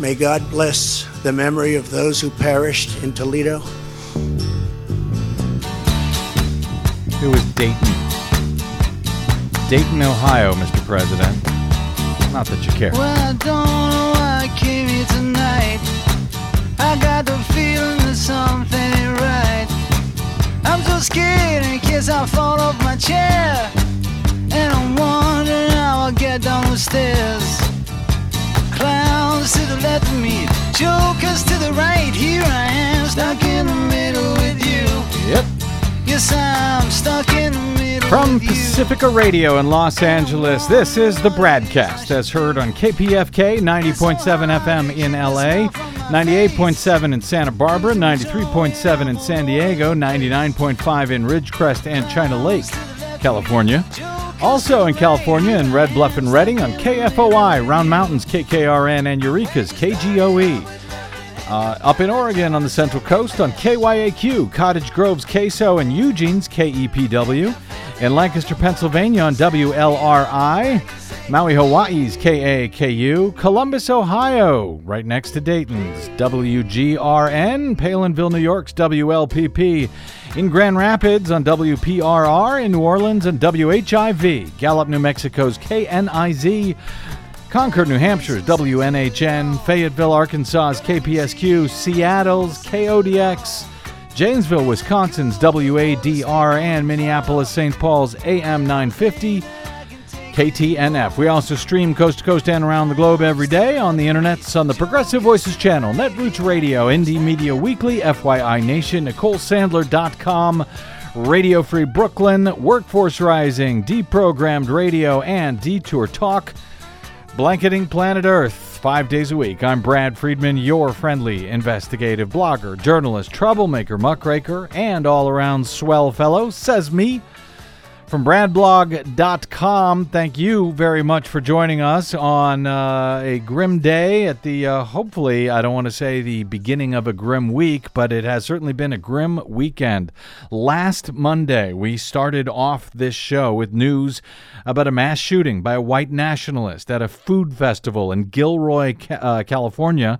May God bless the memory of those who perished in Toledo. It was Dayton. Dayton, Ohio, Mr. President. Not that you care. Well, I don't know why I came here tonight. I got the feeling that something ain't right. I'm so scared in case I fall off my chair. And I'm wondering how I'll get down the stairs. Clowns to the left of me, jokers to the right. Here I am, stuck in the middle with you. Yep. Yes, I'm stuck in the middle From. Pacifica Radio in Los Angeles, this is the BradCast, as heard on KPFK 90.7 FM in LA, 98.7 in Santa Barbara, 93.7 in San Diego, 99.5 in Ridgecrest and China Lake, California. Also in California in Red Bluff and Redding on KFOI, Round Mountains, KKRN, and Eureka's KGOE. Uh, up in Oregon on the Central Coast on KYAQ, Cottage Grove's KSO, and Eugene's KEPW. In Lancaster, Pennsylvania on WLRI. Maui, Hawaii's KAKU. Columbus, Ohio, right next to Dayton's WGRN. Palenville, New York's WLPP. In Grand Rapids on WPRR. In New Orleans and WHIV. Gallup, New Mexico's KNIZ. Concord, New Hampshire's WNHN, Fayetteville, Arkansas's KPSQ, Seattle's KODX, Janesville, Wisconsin's WADR, and Minneapolis, St. Paul's AM 950. KTNF. We also stream coast to coast and around the globe every day on the internets on the Progressive Voices channel, Netroots Radio, Indie Media Weekly, FYI Nation, NicoleSandler.com, Radio Free Brooklyn, Workforce Rising, Deprogrammed Radio, and Detour Talk. Blanketing Planet Earth five days a week. I'm Brad Friedman, your friendly investigative blogger, journalist, troublemaker, muckraker, and all around swell fellow, says me. From bradblog.com, thank you very much for joining us on uh, a grim day at the, uh, hopefully, I don't want to say the beginning of a grim week, but it has certainly been a grim weekend. Last Monday, we started off this show with news about a mass shooting by a white nationalist at a food festival in Gilroy, uh, California,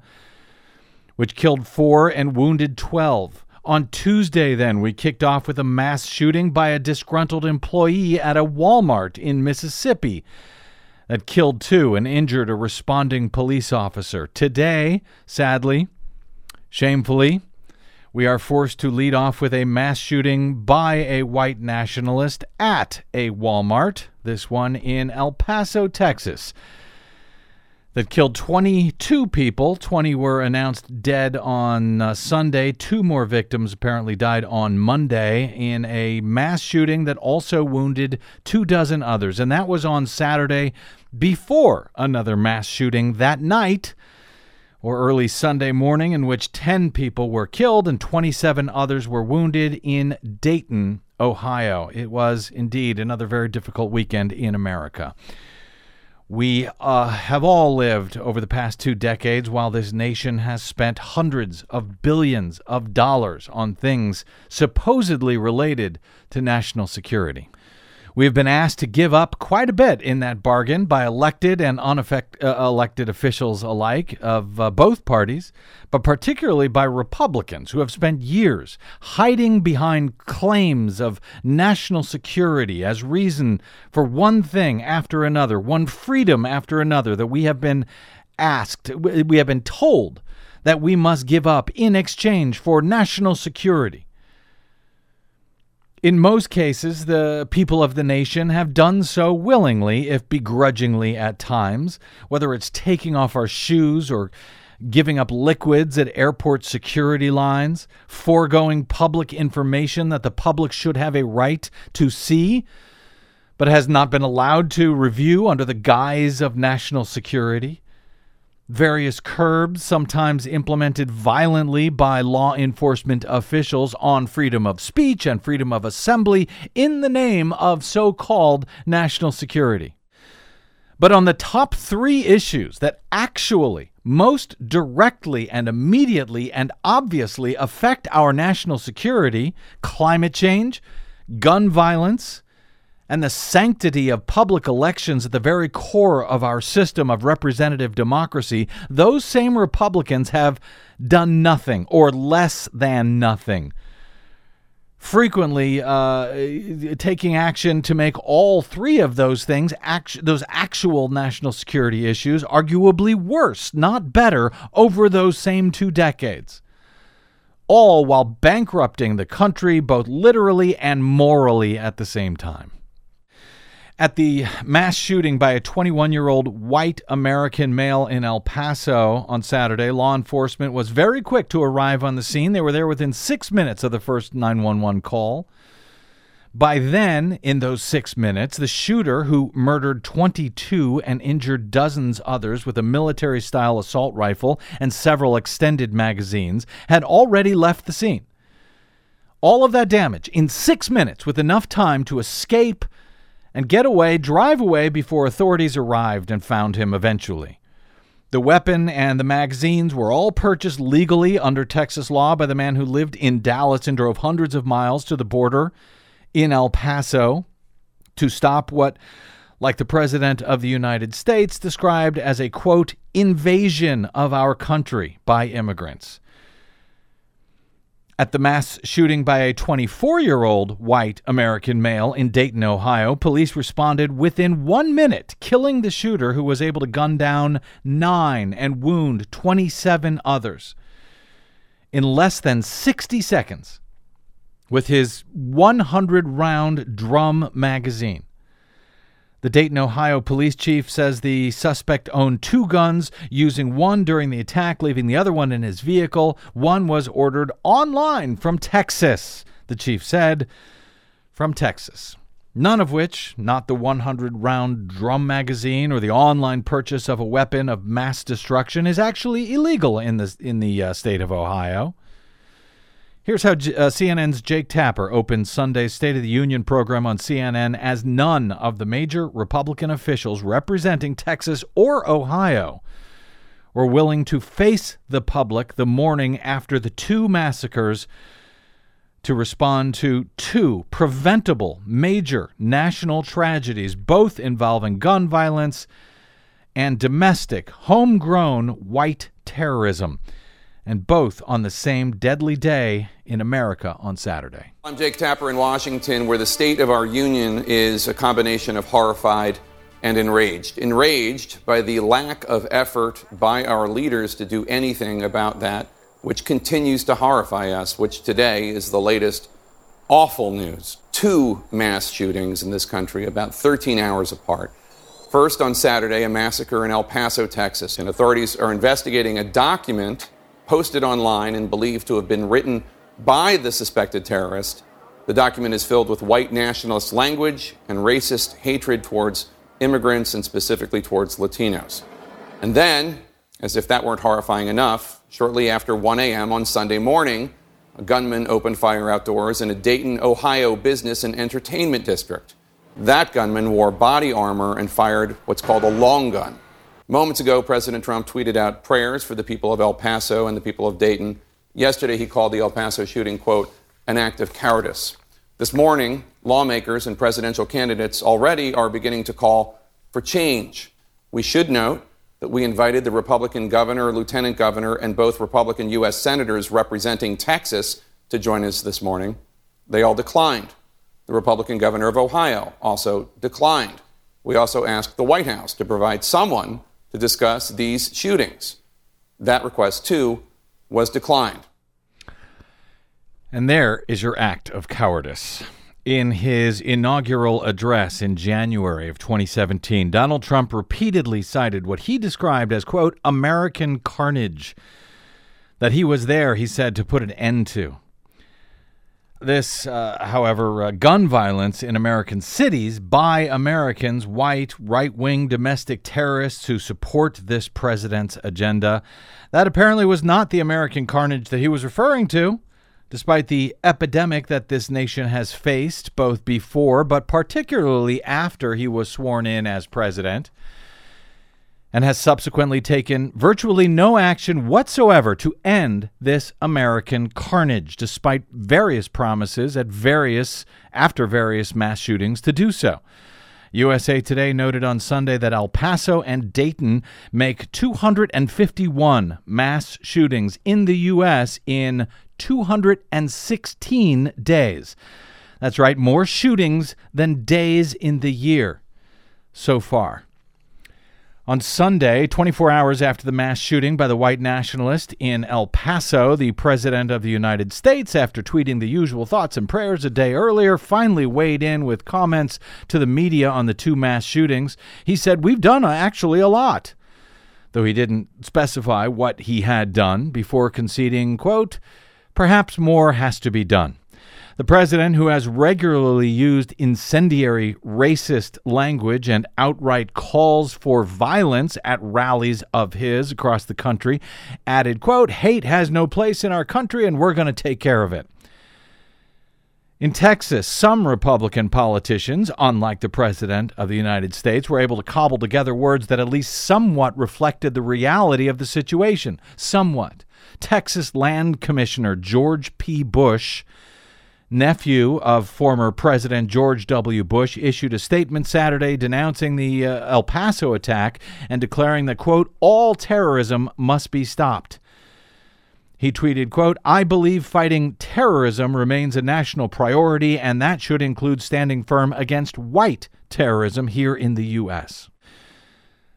which killed four and wounded 12. On Tuesday, then, we kicked off with a mass shooting by a disgruntled employee at a Walmart in Mississippi that killed two and injured a responding police officer. Today, sadly, shamefully, we are forced to lead off with a mass shooting by a white nationalist at a Walmart, this one in El Paso, Texas that killed 22 people. 20 were announced dead on uh, Sunday. Two more victims apparently died on Monday in a mass shooting that also wounded two dozen others. And that was on Saturday before another mass shooting that night or early Sunday morning in which 10 people were killed and 27 others were wounded in Dayton, Ohio. It was indeed another very difficult weekend in America. We uh, have all lived over the past two decades while this nation has spent hundreds of billions of dollars on things supposedly related to national security. We have been asked to give up quite a bit in that bargain by elected and unelected officials alike of uh, both parties, but particularly by Republicans who have spent years hiding behind claims of national security as reason for one thing after another, one freedom after another that we have been asked, we have been told that we must give up in exchange for national security. In most cases, the people of the nation have done so willingly, if begrudgingly at times, whether it's taking off our shoes or giving up liquids at airport security lines, foregoing public information that the public should have a right to see, but has not been allowed to review under the guise of national security various curbs, sometimes implemented violently by law enforcement officials on freedom of speech and freedom of assembly in the name of so called national security. But on the top three issues that actually most directly and immediately and obviously affect our national security climate change, gun violence, and the sanctity of public elections at the very core of our system of representative democracy, those same Republicans have done nothing or less than nothing. Frequently, uh, taking action to make all three of those things, act- those actual national security issues, arguably worse, not better, over those same two decades all while bankrupting the country both literally and morally at the same time. At the mass shooting by a 21 year old white American male in El Paso on Saturday, law enforcement was very quick to arrive on the scene. They were there within six minutes of the first 911 call. By then, in those six minutes, the shooter, who murdered 22 and injured dozens others with a military style assault rifle and several extended magazines, had already left the scene. All of that damage in six minutes with enough time to escape and get away, drive away before authorities arrived and found him eventually. The weapon and the magazines were all purchased legally under Texas law by the man who lived in Dallas and drove hundreds of miles to the border in El Paso to stop what, like the President of the United States, described as a quote, invasion of our country by immigrants. At the mass shooting by a 24 year old white American male in Dayton, Ohio, police responded within one minute, killing the shooter who was able to gun down nine and wound 27 others. In less than 60 seconds, with his 100 round drum magazine. The Dayton, Ohio police chief says the suspect owned two guns, using one during the attack, leaving the other one in his vehicle. One was ordered online from Texas, the chief said. From Texas. None of which, not the 100 round drum magazine or the online purchase of a weapon of mass destruction, is actually illegal in the, in the uh, state of Ohio. Here's how uh, CNN's Jake Tapper opened Sunday's State of the Union program on CNN as none of the major Republican officials representing Texas or Ohio were willing to face the public the morning after the two massacres to respond to two preventable major national tragedies, both involving gun violence and domestic, homegrown white terrorism and both on the same deadly day in America on Saturday. I'm Jake Tapper in Washington, where the state of our union is a combination of horrified and enraged. Enraged by the lack of effort by our leaders to do anything about that, which continues to horrify us, which today is the latest awful news. Two mass shootings in this country, about 13 hours apart. First, on Saturday, a massacre in El Paso, Texas, and authorities are investigating a document posted online and believed to have been written by the suspected terrorist. The document is filled with white nationalist language and racist hatred towards immigrants and specifically towards Latinos. And then, as if that weren't horrifying enough, shortly after 1 a.m. on Sunday morning, a gunman opened fire outdoors in a Dayton, Ohio business and entertainment district. That gunman wore body armor and fired what's called a long gun. Moments ago, President Trump tweeted out prayers for the people of El Paso and the people of Dayton. Yesterday, he called the El Paso shooting, quote, an act of cowardice. This morning, lawmakers and presidential candidates already are beginning to call for change. We should note that we invited the Republican governor, lieutenant governor, and both Republican U.S. senators representing Texas to join us this morning. They all declined. The Republican governor of Ohio also declined. We also asked the White House to provide someone to discuss these shootings. That request, too, was declined. And there is your act of cowardice. In his inaugural address in January of 2017, Donald Trump repeatedly cited what he described as, quote, American carnage. That he was there, he said, to put an end to. This, uh, however, uh, gun violence in American cities by Americans, white, right wing domestic terrorists who support this president's agenda, that apparently was not the American carnage that he was referring to, despite the epidemic that this nation has faced both before but particularly after he was sworn in as president. And has subsequently taken virtually no action whatsoever to end this American carnage, despite various promises at various after various mass shootings to do so. USA Today noted on Sunday that El Paso and Dayton make 251 mass shootings in the U.S. in 216 days. That's right, more shootings than days in the year so far. On Sunday, 24 hours after the mass shooting by the white nationalist in El Paso, the President of the United States, after tweeting the usual thoughts and prayers a day earlier, finally weighed in with comments to the media on the two mass shootings. He said, We've done uh, actually a lot. Though he didn't specify what he had done before conceding, quote, perhaps more has to be done. The president, who has regularly used incendiary racist language and outright calls for violence at rallies of his across the country, added, quote, hate has no place in our country and we're going to take care of it. In Texas, some Republican politicians, unlike the President of the United States, were able to cobble together words that at least somewhat reflected the reality of the situation. Somewhat. Texas Land Commissioner George P. Bush nephew of former President George W. Bush, issued a statement Saturday denouncing the uh, El Paso attack and declaring that, quote, all terrorism must be stopped. He tweeted, quote, I believe fighting terrorism remains a national priority, and that should include standing firm against white terrorism here in the U.S.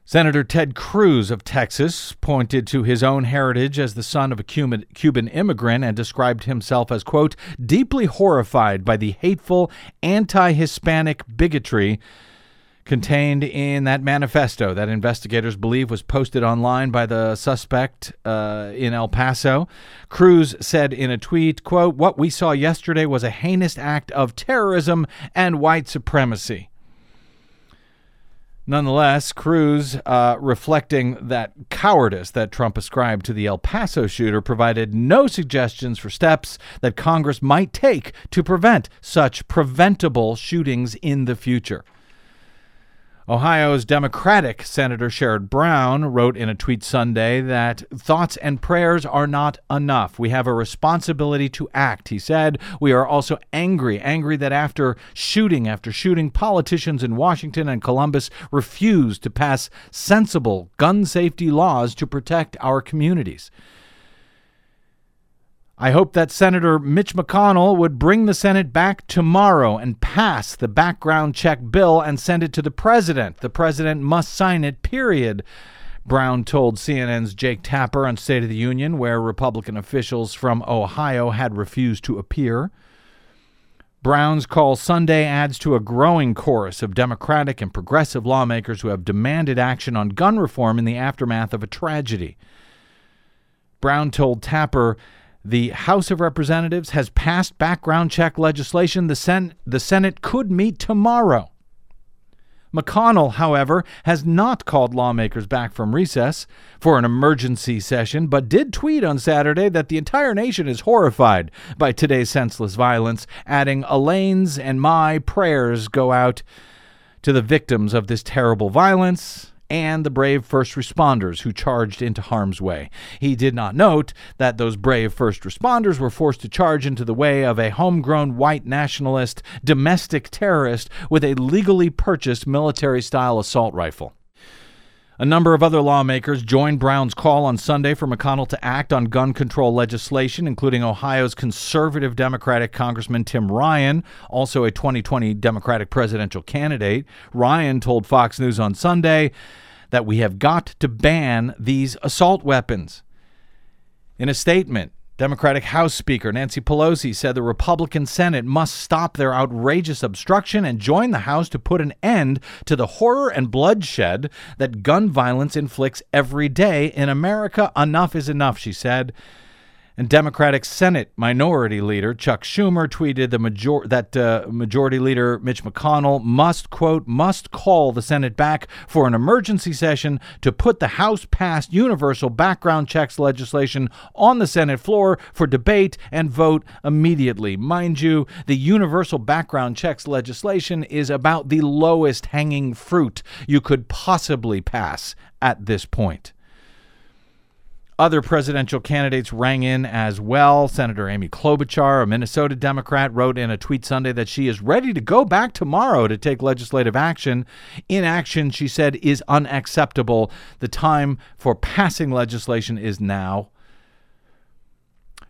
Senator Ted Cruz of Texas pointed to his own heritage as the son of a Cuban, immigrant and described himself as, quote, deeply horrified by the hateful anti Hispanic bigotry contained in that manifesto that investigators believe was posted online by the suspect uh, in El Paso. Cruz said in a tweet, quote, What we saw yesterday was a heinous act of terrorism and white supremacy. Nonetheless, Cruz, uh, reflecting that cowardice that Trump ascribed to the El Paso shooter, provided no suggestions for steps that Congress might take to prevent such preventable shootings in the future. Ohio's Democratic Senator Sherrod Brown wrote in a tweet Sunday that thoughts and prayers are not enough. We have a responsibility to act, he said. We are also angry, angry that after shooting after shooting, politicians in Washington and Columbus refused to pass sensible gun safety laws to protect our communities. I hope that Senator Mitch McConnell would bring the Senate back tomorrow and pass the background check bill and send it to the president. The president must sign it, period. Brown told CNN's Jake Tapper on State of the Union, where Republican officials from Ohio had refused to appear. Brown's call Sunday adds to a growing chorus of Democratic and progressive lawmakers who have demanded action on gun reform in the aftermath of a tragedy. Brown told Tapper the House of Representatives has passed background check legislation. The, Sen- the Senate could meet tomorrow. McConnell, however, has not called lawmakers back from recess for an emergency session, but did tweet on Saturday that the entire nation is horrified by today's senseless violence, adding, Elaine's and my prayers go out to the victims of this terrible violence and the brave first responders who charged into harm's way. He did not note that those brave first responders were forced to charge into the way of a homegrown white nationalist domestic terrorist with a legally purchased military style assault rifle. A number of other lawmakers joined Brown's call on Sunday for McConnell to act on gun control legislation, including Ohio's conservative Democratic Congressman Tim Ryan, also a 2020 Democratic presidential candidate. Ryan told Fox News on Sunday that we have got to ban these assault weapons. In a statement, Democratic House Speaker Nancy Pelosi said the Republican Senate must stop their outrageous obstruction and join the House to put an end to the horror and bloodshed that gun violence inflicts every day in America. Enough is enough, she said. And Democratic Senate Minority Leader Chuck Schumer tweeted major- that uh, Majority Leader Mitch McConnell must, quote, must call the Senate back for an emergency session to put the House passed universal background checks legislation on the Senate floor for debate and vote immediately. Mind you, the universal background checks legislation is about the lowest hanging fruit you could possibly pass at this point. Other presidential candidates rang in as well. Senator Amy Klobuchar, a Minnesota Democrat, wrote in a tweet Sunday that she is ready to go back tomorrow to take legislative action. Inaction, she said, is unacceptable. The time for passing legislation is now.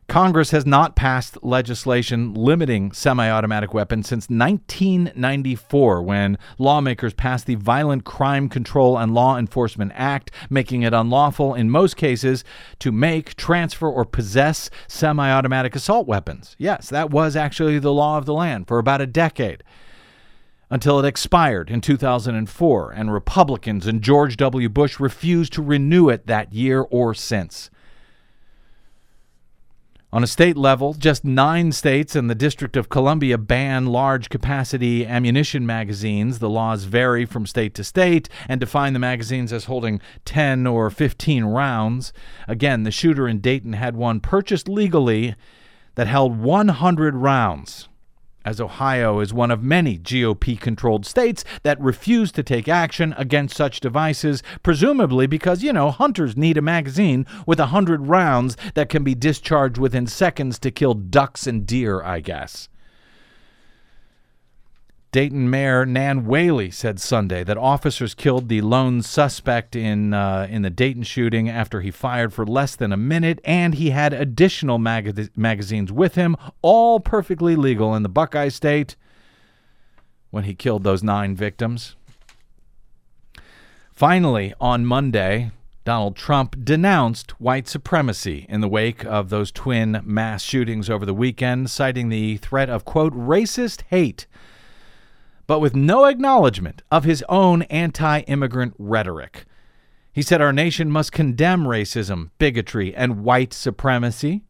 Congress has not passed legislation limiting semi automatic weapons since 1994, when lawmakers passed the Violent Crime Control and Law Enforcement Act, making it unlawful in most cases to make, transfer, or possess semi automatic assault weapons. Yes, that was actually the law of the land for about a decade until it expired in 2004, and Republicans and George W. Bush refused to renew it that year or since. On a state level, just nine states and the District of Columbia ban large capacity ammunition magazines. The laws vary from state to state and define the magazines as holding 10 or 15 rounds. Again, the shooter in Dayton had one purchased legally that held 100 rounds as Ohio is one of many GOP controlled states that refuse to take action against such devices, presumably because, you know, hunters need a magazine with a 100 rounds that can be discharged within seconds to kill ducks and deer, I guess. Dayton Mayor Nan Whaley said Sunday that officers killed the lone suspect in uh, in the Dayton shooting after he fired for less than a minute, and he had additional mag- magazines with him, all perfectly legal in the Buckeye State. When he killed those nine victims. Finally, on Monday, Donald Trump denounced white supremacy in the wake of those twin mass shootings over the weekend, citing the threat of, quote, racist hate but with no acknowledgement of his own anti immigrant rhetoric. He said our nation must condemn racism, bigotry, and white supremacy.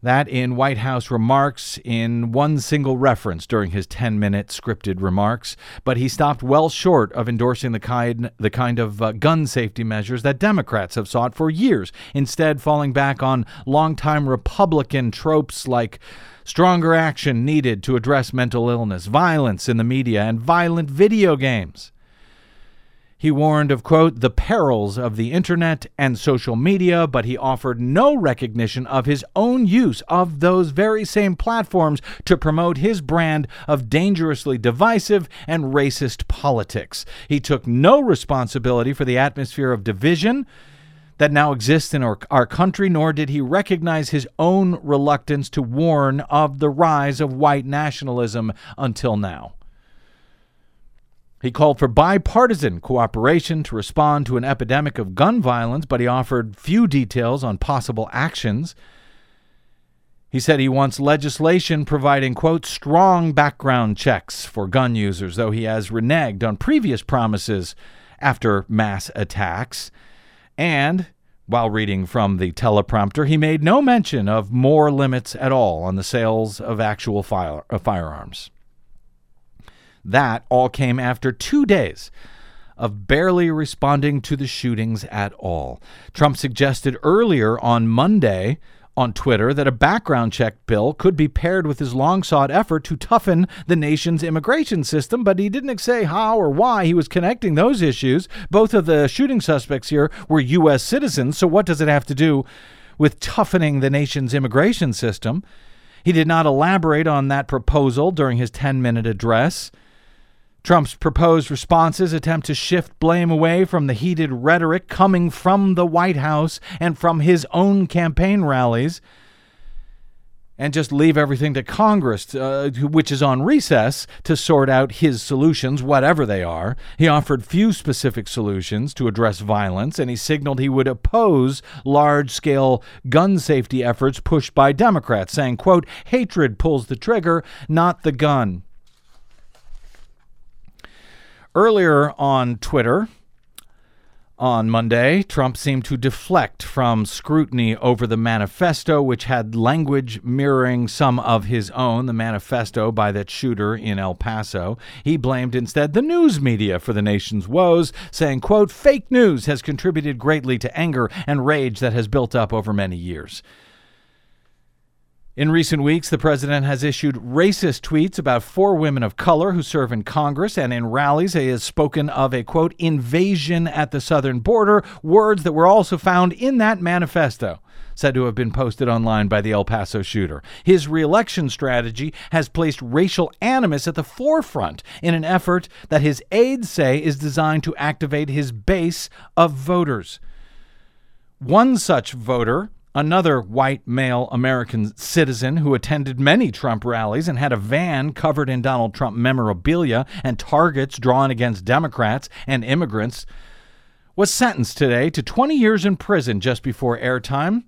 That in White House remarks in one single reference during his 10 minute scripted remarks, but he stopped well short of endorsing the kind, the kind of uh, gun safety measures that Democrats have sought for years, instead, falling back on longtime Republican tropes like Stronger action needed to address mental illness, violence in the media, and violent video games. He warned of, quote, the perils of the internet and social media, but he offered no recognition of his own use of those very same platforms to promote his brand of dangerously divisive and racist politics. He took no responsibility for the atmosphere of division that now exists in our, our country, nor did he recognize his own reluctance to warn of the rise of white nationalism until now. He called for bipartisan cooperation to respond to an epidemic of gun violence, but he offered few details on possible actions. He said he wants legislation providing, quote, strong background checks for gun users, though he has reneged on previous promises after mass attacks. And while reading from the teleprompter, he made no mention of more limits at all on the sales of actual fire, uh, firearms. That all came after two days of barely responding to the shootings at all. Trump suggested earlier on Monday on Twitter that a background check bill could be paired with his long sought effort to toughen the nation's immigration system, but he didn't say how or why he was connecting those issues. Both of the shooting suspects here were U.S. citizens, so what does it have to do with toughening the nation's immigration system? He did not elaborate on that proposal during his 10 minute address. Trump's proposed responses attempt to shift blame away from the heated rhetoric coming from the White House and from his own campaign rallies and just leave everything to Congress, uh, which is on recess, to sort out his solutions, whatever they are. He offered few specific solutions to address violence, and he signaled he would oppose large scale gun safety efforts pushed by Democrats, saying, quote, hatred pulls the trigger, not the gun. Earlier on Twitter, On Monday, Trump seemed to deflect from scrutiny over the manifesto, which had language mirroring some of his own, the manifesto by that shooter in El Paso. He blamed instead the news media for the nation's woes, saying, quote, fake news has contributed greatly to anger and rage that has built up over many years. In recent weeks, the president has issued racist tweets about four women of color who serve in Congress, and in rallies, he has spoken of a quote, invasion at the southern border, words that were also found in that manifesto said to have been posted online by the El Paso shooter. His reelection strategy has placed racial animus at the forefront in an effort that his aides say is designed to activate his base of voters. One such voter another white male American citizen who attended many Trump rallies and had a van covered in Donald Trump memorabilia and targets drawn against Democrats and immigrants, was sentenced today to 20 years in prison just before airtime.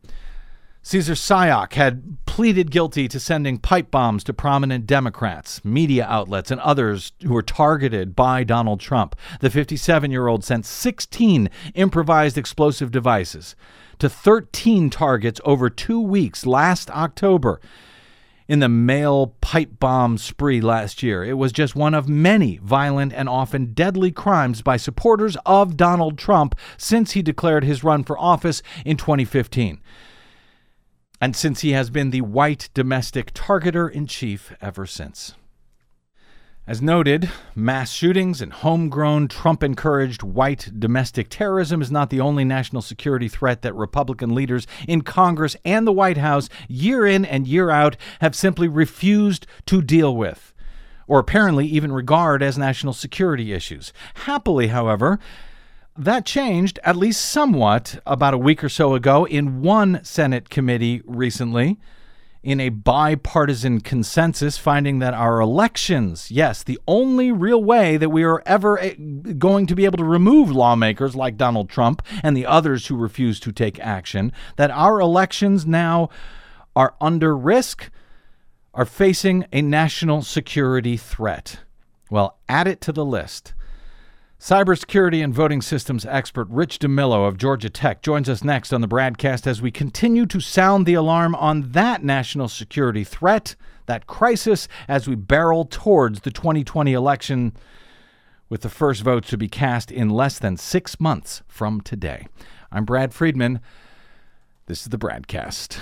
Cesar Sayoc had pleaded guilty to sending pipe bombs to prominent Democrats, media outlets, and others who were targeted by Donald Trump. The 57 year old sent 16 improvised explosive devices to 13 targets over two weeks last October in the mail pipe bomb spree last year. It was just one of many violent and often deadly crimes by supporters of Donald Trump since he declared his run for office in 2015. And since he has been the white domestic targeter in chief ever since. As noted, mass shootings and homegrown Trump encouraged white domestic terrorism is not the only national security threat that Republican leaders in Congress and the White House, year in and year out, have simply refused to deal with, or apparently even regard as national security issues. Happily, however, that changed at least somewhat about a week or so ago in one Senate committee recently in a bipartisan consensus, finding that our elections, yes, the only real way that we are ever eh, going to be able to remove lawmakers like Donald Trump and the others who refuse to take action, that our elections now are under risk, are facing a national security threat. Well, add it to the list. Cybersecurity and voting systems expert Rich DeMillo of Georgia Tech joins us next on the broadcast as we continue to sound the alarm on that national security threat, that crisis, as we barrel towards the 2020 election, with the first votes to be cast in less than six months from today. I'm Brad Friedman. This is the BradCast.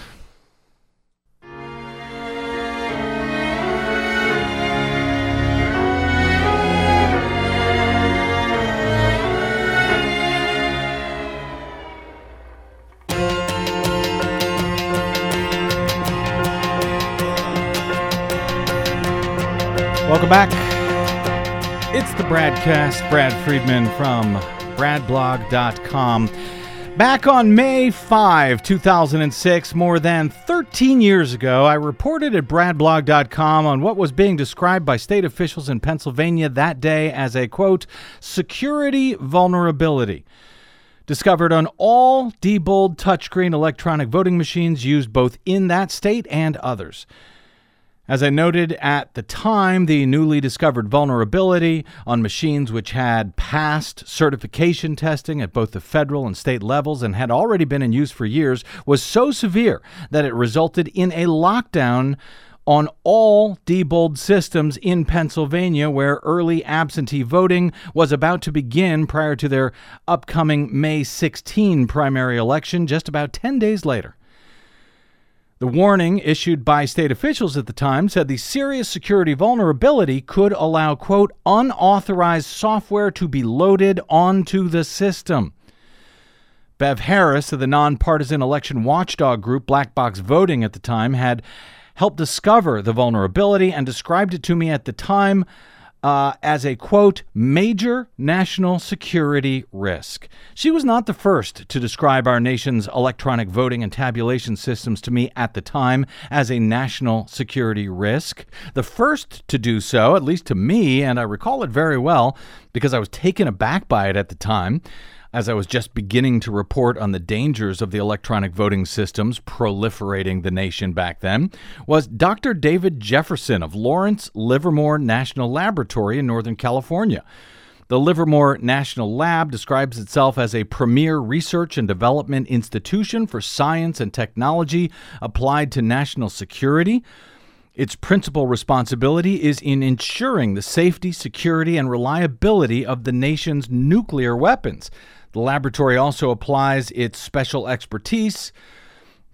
Welcome back. It's the Bradcast. Brad Friedman from bradblog.com. Back on May 5, 2006, more than 13 years ago, I reported at bradblog.com on what was being described by state officials in Pennsylvania that day as a quote, security vulnerability. Discovered on all Diebold touchscreen electronic voting machines used both in that state and others. As I noted at the time, the newly discovered vulnerability on machines which had passed certification testing at both the federal and state levels and had already been in use for years was so severe that it resulted in a lockdown on all Diebold systems in Pennsylvania, where early absentee voting was about to begin prior to their upcoming May 16 primary election just about 10 days later. The warning issued by state officials at the time said the serious security vulnerability could allow, quote, unauthorized software to be loaded onto the system. Bev Harris of the nonpartisan election watchdog group Black Box Voting at the time had helped discover the vulnerability and described it to me at the time uh, as a quote, major national security risk. She was not the first to describe our nation's electronic voting and tabulation systems to me at the time as a national security risk. The first to do so, at least to me, and I recall it very well because I was taken aback by it at the time as I was just beginning to report on the dangers of the electronic voting systems proliferating the nation back then, was Dr. David Jefferson of Lawrence Livermore National Laboratory in Northern California. The Livermore National Lab describes itself as a premier research and development institution for science and technology applied to national security. Its principal responsibility is in ensuring the safety, security, and reliability of the nation's nuclear weapons. The laboratory also applies its special expertise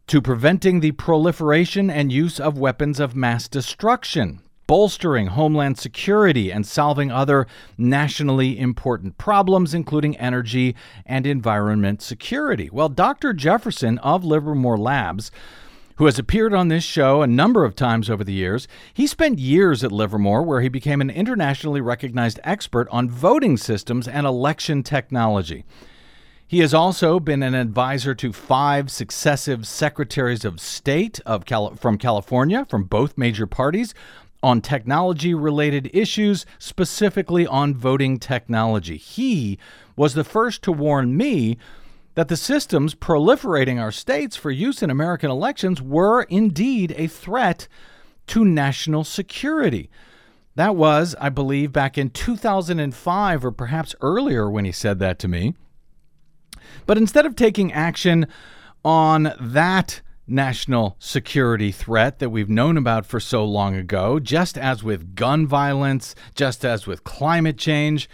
to preventing the proliferation and use of weapons of mass destruction bolstering homeland security and solving other nationally important problems, including energy and environment security. Well, Dr. Jefferson of Livermore Labs who has appeared on this show a number of times over the years. He spent years at Livermore, where he became an internationally recognized expert on voting systems and election technology. He has also been an advisor to five successive secretaries of state of Cali- from California from both major parties on technology related issues, specifically on voting technology. He was the first to warn me that the systems proliferating our states for use in American elections were indeed a threat to national security. That was, I believe, back in 2005 or perhaps earlier when he said that to me. But instead of taking action on that national security threat that we've known about for so long ago, just as with gun violence, just as with climate change.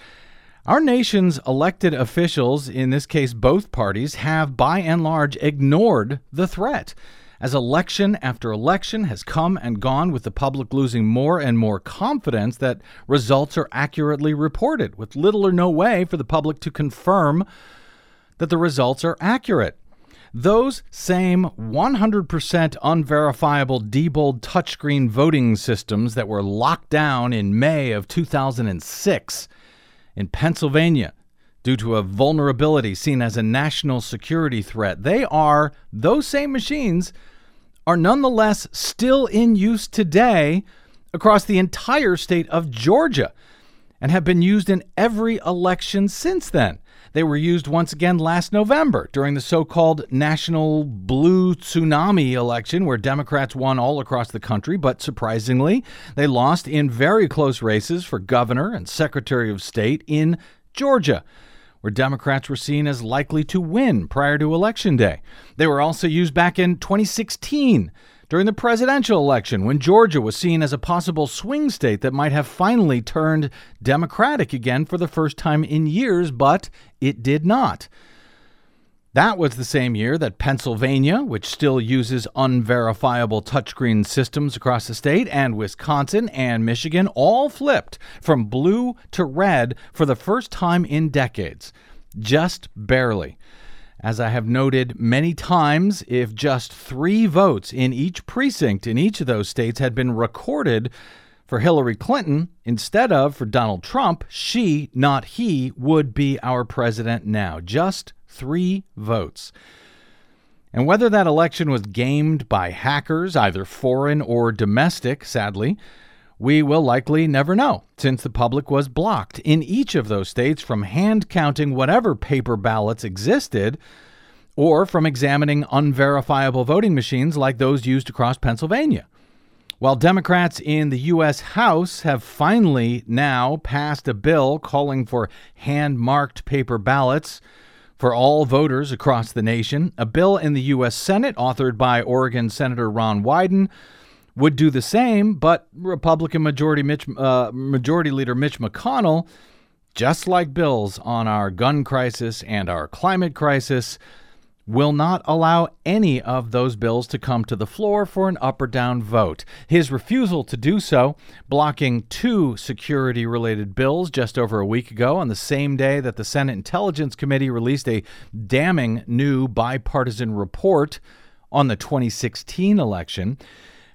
Our nation's elected officials, in this case both parties, have by and large ignored the threat. As election after election has come and gone, with the public losing more and more confidence that results are accurately reported, with little or no way for the public to confirm that the results are accurate. Those same 100% unverifiable Diebold touchscreen voting systems that were locked down in May of 2006 in Pennsylvania due to a vulnerability seen as a national security threat, they are, those same machines are nonetheless still in use today across the entire state of Georgia and have been used in every election since then. They were used once again last November during the so called National Blue Tsunami election, where Democrats won all across the country, but surprisingly, they lost in very close races for governor and secretary of state in Georgia where Democrats were seen as likely to win prior to Election Day. They were also used back in 2016 during the presidential election when Georgia was seen as a possible swing state that might have finally turned Democratic again for the first time in years, but it did not. That was the same year that Pennsylvania, which still uses unverifiable touchscreen systems across the state, and Wisconsin and Michigan all flipped from blue to red for the first time in decades. Just barely. As I have noted many times, if just three votes in each precinct in each of those states had been recorded for Hillary Clinton instead of for Donald Trump, she, not he, would be our president now. Just three votes. And whether that election was gamed by hackers, either foreign or domestic, sadly, we will likely never know, since the public was blocked in each of those states from hand counting whatever paper ballots existed or from examining unverifiable voting machines like those used across Pennsylvania. While Democrats in the U.S. House have finally now passed a bill calling for hand marked paper ballots for all voters across the nation, a bill in the U.S. Senate authored by Oregon Senator Ron Wyden would do the same, but Republican Majority Mitch, uh, Majority Leader Mitch McConnell, just like bills on our gun crisis and our climate crisis, will not allow any of those bills to come to the floor for an up or down vote. His refusal to do so, blocking two security related bills just over a week ago on the same day that the Senate Intelligence Committee released a damning new bipartisan report on the 2016 election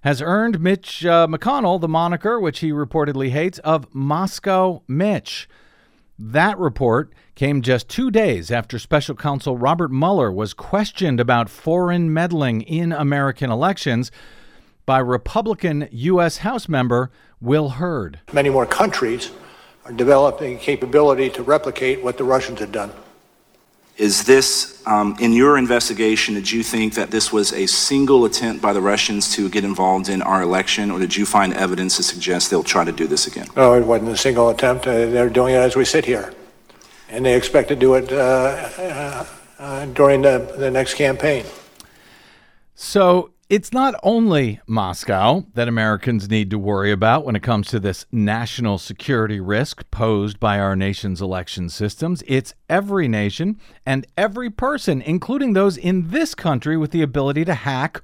has earned Mitch uh, McConnell the moniker, which he reportedly hates, of Moscow Mitch. That report came just two days after special counsel Robert Mueller was questioned about foreign meddling in American elections by Republican U.S. House member Will Hurd. Many more countries are developing capability to replicate what the Russians had done. Is this, um, in your investigation, did you think that this was a single attempt by the Russians to get involved in our election, or did you find evidence to suggest they'll try to do this again? No, it wasn't a single attempt. Uh, they're doing it as we sit here. And they expect to do it uh, uh, uh during the, the next campaign. So it's not only Moscow that Americans need to worry about when it comes to this national security risk posed by our nation's election systems. It's every nation and every person, including those in this country with the ability to hack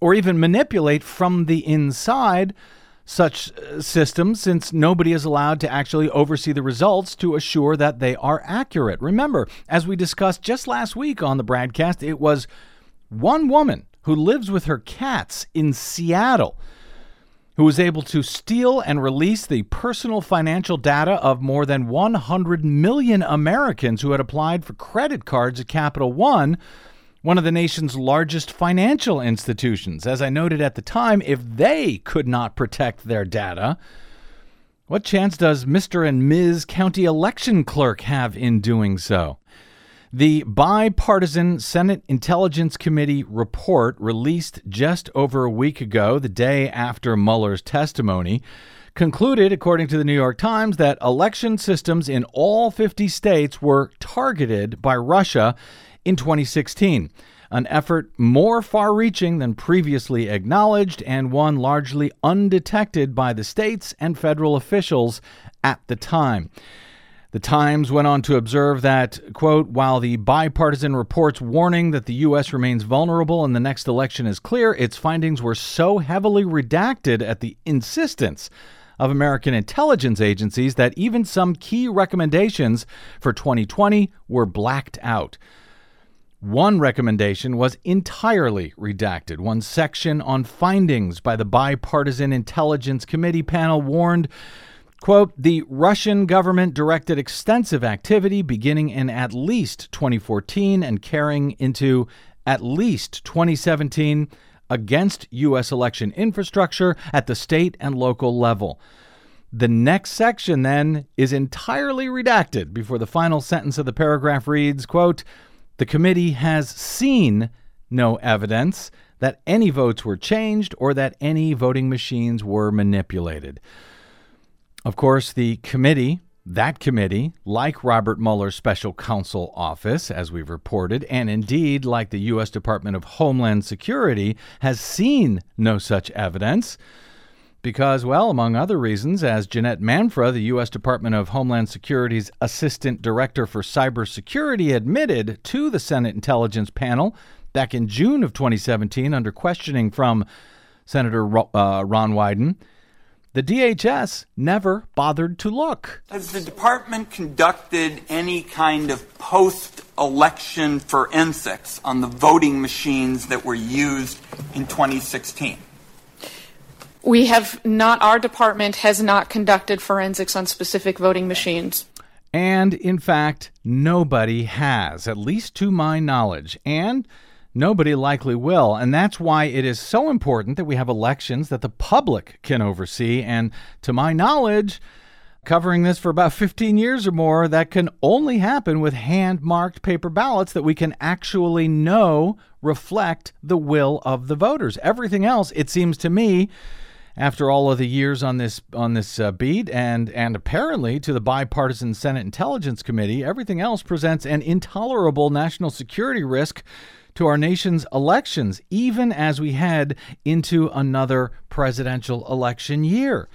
or even manipulate from the inside such uh, systems since nobody is allowed to actually oversee the results to assure that they are accurate. Remember, as we discussed just last week on the BradCast, it was one woman who lives with her cats in Seattle, who was able to steal and release the personal financial data of more than 100 million Americans who had applied for credit cards at Capital One, one of the nation's largest financial institutions. As I noted at the time, if they could not protect their data, what chance does Mr. and Ms. County Election Clerk have in doing so? The bipartisan Senate Intelligence Committee report, released just over a week ago, the day after Mueller's testimony, concluded, according to the New York Times, that election systems in all 50 states were targeted by Russia in 2016. An effort more far reaching than previously acknowledged and one largely undetected by the states and federal officials at the time. The Times went on to observe that, quote, while the bipartisan report's warning that the U.S. remains vulnerable and the next election is clear, its findings were so heavily redacted at the insistence of American intelligence agencies that even some key recommendations for 2020 were blacked out. One recommendation was entirely redacted. One section on findings by the Bipartisan Intelligence Committee panel warned Quote, the Russian government directed extensive activity beginning in at least 2014 and carrying into at least 2017 against U.S. election infrastructure at the state and local level. The next section then is entirely redacted before the final sentence of the paragraph reads, quote, the committee has seen no evidence that any votes were changed or that any voting machines were manipulated. Of course, the committee, that committee, like Robert Mueller's special counsel office, as we've reported, and indeed like the U.S. Department of Homeland Security, has seen no such evidence. Because, well, among other reasons, as Jeanette Manfra, the U.S. Department of Homeland Security's Assistant Director for Cybersecurity, admitted to the Senate Intelligence Panel back in June of 2017 under questioning from Senator uh, Ron Wyden, the DHS never bothered to look. Has the department conducted any kind of post election forensics on the voting machines that were used in 2016? We have not, our department has not conducted forensics on specific voting machines. And in fact, nobody has, at least to my knowledge. And Nobody likely will. And that's why it is so important that we have elections that the public can oversee. And to my knowledge, covering this for about 15 years or more, that can only happen with hand marked paper ballots that we can actually know reflect the will of the voters. Everything else, it seems to me, after all of the years on this on this uh, beat and and apparently to the bipartisan Senate Intelligence Committee, everything else presents an intolerable national security risk to our nation's elections, even as we head into another presidential election year.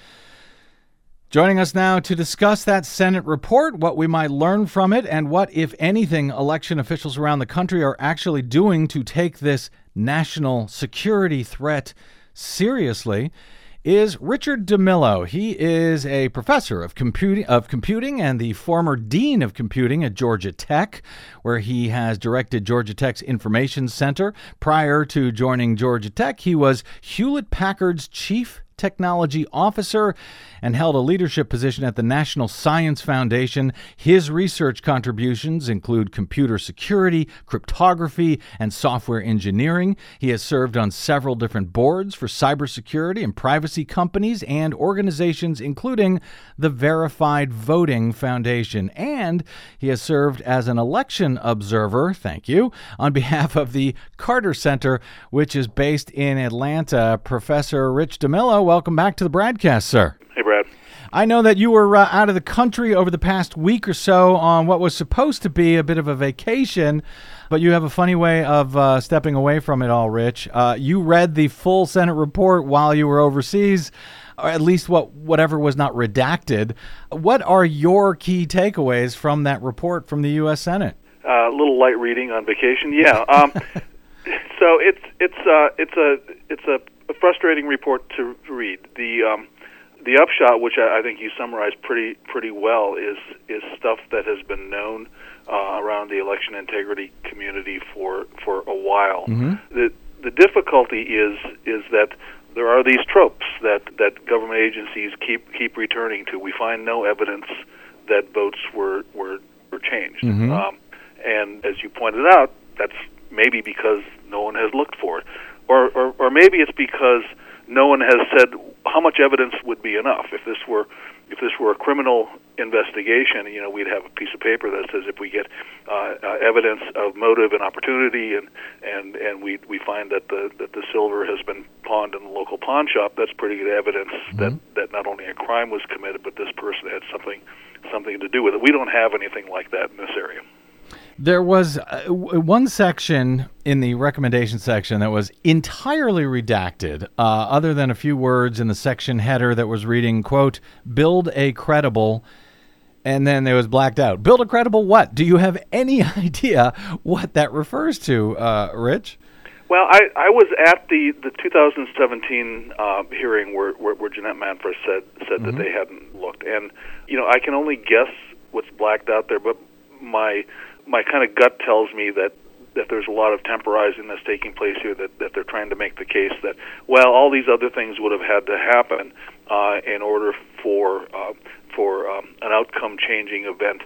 Joining us now to discuss that Senate report, what we might learn from it, and what, if anything, election officials around the country are actually doing to take this national security threat seriously is Richard DeMillo. He is a professor of computing of computing and the former dean of computing at Georgia Tech, where he has directed Georgia Tech's Information Center. Prior to joining Georgia Tech, he was Hewlett Packard's chief Technology Officer and held a leadership position at the National Science Foundation. His research contributions include computer security, cryptography, and software engineering. He has served on several different boards for cybersecurity and privacy companies and organizations, including the Verified Voting Foundation. And he has served as an election observer, thank you, on behalf of the Carter Center, which is based in Atlanta. Professor Rich DeMillo, welcome back to the BradCast, sir. Hey, Brad. I know that you were uh, out of the country over the past week or so on what was supposed to be a bit of a vacation, but you have a funny way of uh, stepping away from it all, Rich. Uh, you read the full Senate report while you were overseas, or at least what whatever was not redacted. What are your key takeaways from that report from the U.S. Senate? Uh, a little light reading on vacation, yeah. Um, so it's it's uh, it's a it's a, a frustrating report to read. The um, the upshot, which I, I think you summarized pretty pretty well, is is stuff that has been known uh, around the election integrity community for for a while. Mm-hmm. The the difficulty is is that there are these tropes that that government agencies keep keep returning to. We find no evidence that votes were were were changed, Mhm. um, and as you pointed out, that's maybe because no one has looked for it, or or, or maybe it's because no one has said how much evidence would be enough if this were if this were a criminal investigation, you know, we'd have a piece of paper that says if we get uh, uh, evidence of motive and opportunity, and and and we we find that the that the silver has been pawned in the local pawn shop, that's pretty good evidence that that not only a crime was committed, but this person had something something to do with it. We don't have anything like that in this area. There was uh, w- one section in the recommendation section that was entirely redacted, uh, other than a few words in the section header that was reading, quote, build a credible, and then it was blacked out. Build a credible what? Do you have any idea what that refers to, uh, Rich? Well, I, I was at the, the 2017 uh, hearing where, where, where Jeanette Manfra said said that they hadn't looked, and you know I can only guess what's blacked out there, but my my kind of gut tells me that that there's a lot of temporizing that's taking place here. That that they're trying to make the case that well, all these other things would have had to happen uh, in order for uh, for um, an outcome changing event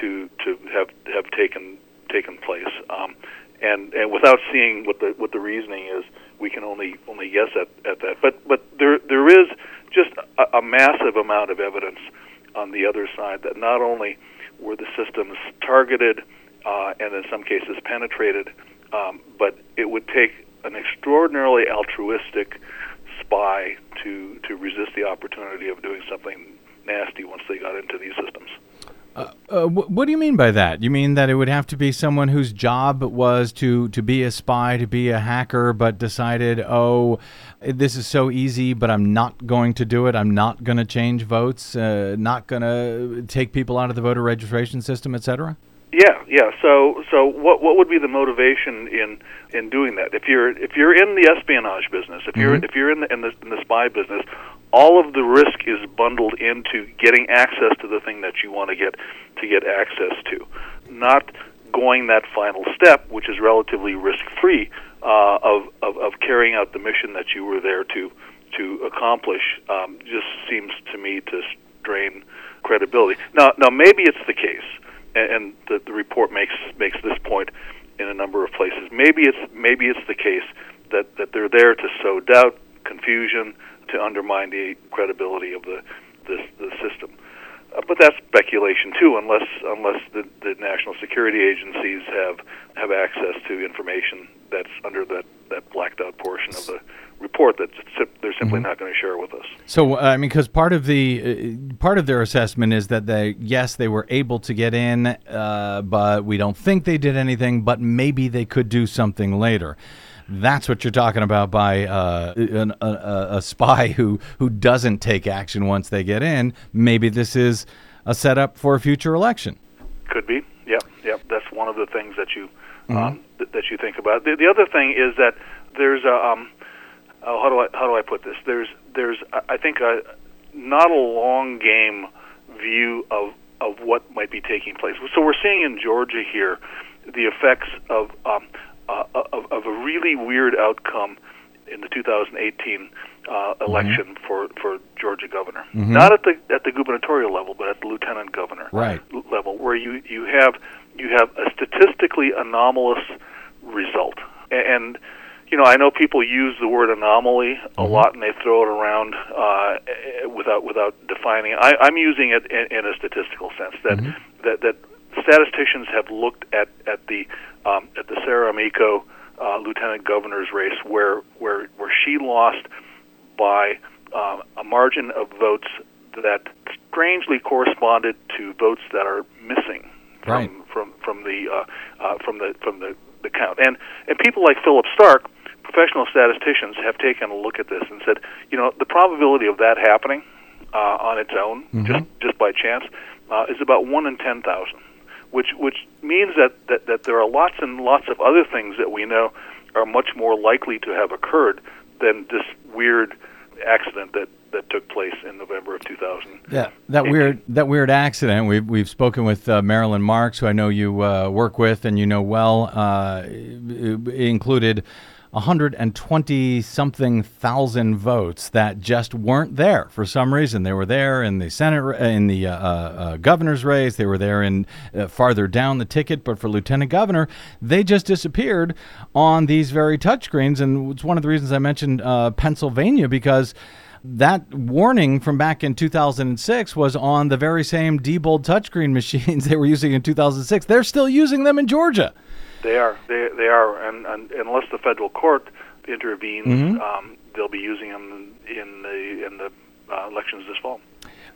to to have have taken taken place. Um, and and without seeing what the what the reasoning is, we can only only guess at, at that. But but there there is just a, a massive amount of evidence on the other side that not only were the systems targeted uh, and in some cases penetrated, um, but it would take an extraordinarily altruistic spy to to resist the opportunity of doing something nasty once they got into these systems. Uh, wh- what do you mean by that? You mean that it would have to be someone whose job was to, to be a spy, to be a hacker, but decided, oh, this is so easy, but I'm not going to do it. I'm not going to change votes, uh, not going to take people out of the voter registration system, etc.? Yeah, yeah. So, so what what would be the motivation in in doing that? If you're if you're in the espionage business, if you're Mhm. if you're in the, in the in the spy business, all of the risk is bundled into getting access to the thing that you want to get to get access to, not going that final step, which is relatively risk free, uh, of, of of carrying out the mission that you were there to to accomplish. Um, just seems to me to strain credibility. Now, now maybe it's the case and, the, the report makes makes this point in a number of places. Maybe it's maybe it's the case that, that they're there to sow doubt, confusion, to undermine the credibility of the the, the system. Uh, but that's speculation too, unless unless the, the national security agencies have have access to information that's under that, that blacked out portion of the report that they're simply not going to share with us. So, uh, I mean, because part of the uh, part of their assessment is that they, yes, they were able to get in, uh, but we don't think they did anything. But maybe they could do something later. That's what you're talking about by uh, an, a, a, spy who who doesn't take action once they get in. Maybe this is a setup for a future election. Could be. Yep. Yep. That's one of the things that you um, th- that you think about. The, the other thing is that there's a um, oh, how do I how do I put this? There's there's I- think a not a long game view of of what might be taking place. So we're seeing in Georgia here the effects of um, uh, of, of a really weird outcome in the 2018 uh, election for for Georgia governor, Mhm. not at the at the gubernatorial level, but at the lieutenant governor Right. level, where you you have you have a statistically anomalous result, and you know I know people use the word anomaly a lot and they throw it around uh, without without defining. it. I, I'm using it in, in a statistical sense that that that statisticians have looked at at the um, at the Sarah Amico uh, lieutenant governor's race where where where she lost by um, a margin of votes that strangely corresponded to votes that are missing from Right. from from the uh, uh, from the from the, the count. And and people like Philip Stark, professional statisticians, have taken a look at this and said, you know, the probability of that happening uh, on its own, just just by chance, uh, is about one in ten thousand. Which which means that, that that there are lots and lots of other things that we know are much more likely to have occurred than this weird accident that that took place in November of 2000. Yeah, that weird that weird accident. We've we've spoken with uh, Marilyn Marks, who I know you uh, work with and you know well. Uh, included 120 something thousand votes that just weren't there for some reason. They were there in the Senate, in the uh, uh, governor's race. They were there in uh, farther down the ticket, but for lieutenant governor, they just disappeared on these very touchscreens. And it's one of the reasons I mentioned uh, Pennsylvania because that warning from back in 2006 was on the very same Diebold touchscreen machines they were using in 2006. They're still using them in Georgia. They are. They they are, and, and unless the federal court intervenes, Mhm. um, they'll be using them in the in the uh, elections this fall.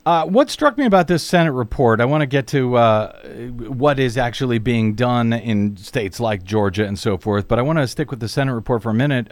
Uh, what struck me about this Senate report, I want to get to uh, what is actually being done in states like Georgia and so forth, but I want to stick with the Senate report for a minute.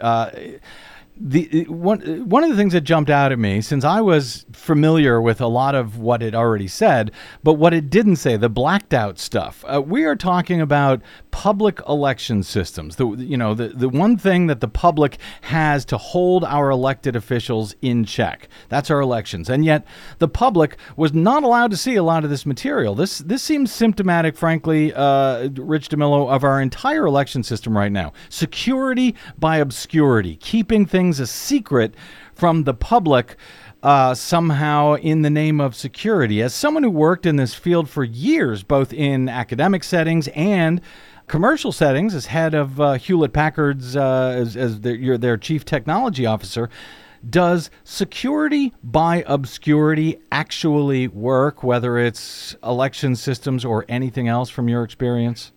The one one of the things that jumped out at me since I was familiar with a lot of what it already said, but what it didn't say, the blacked out stuff. Uh, we are talking about public election systems. The you know the the one thing that the public has to hold our elected officials in check. That's our elections, and yet the public was not allowed to see a lot of this material. This this seems symptomatic, frankly, uh, Rich DeMillo, of our entire election system right now. Security by obscurity, keeping things a secret from the public. Uh, somehow, in the name of security. As someone who worked in this field for years, both in academic settings and commercial settings, as head of uh, Hewlett Packard's, uh, as, as their, your, their chief technology officer, does security by obscurity actually work, whether it's election systems or anything else from your experience?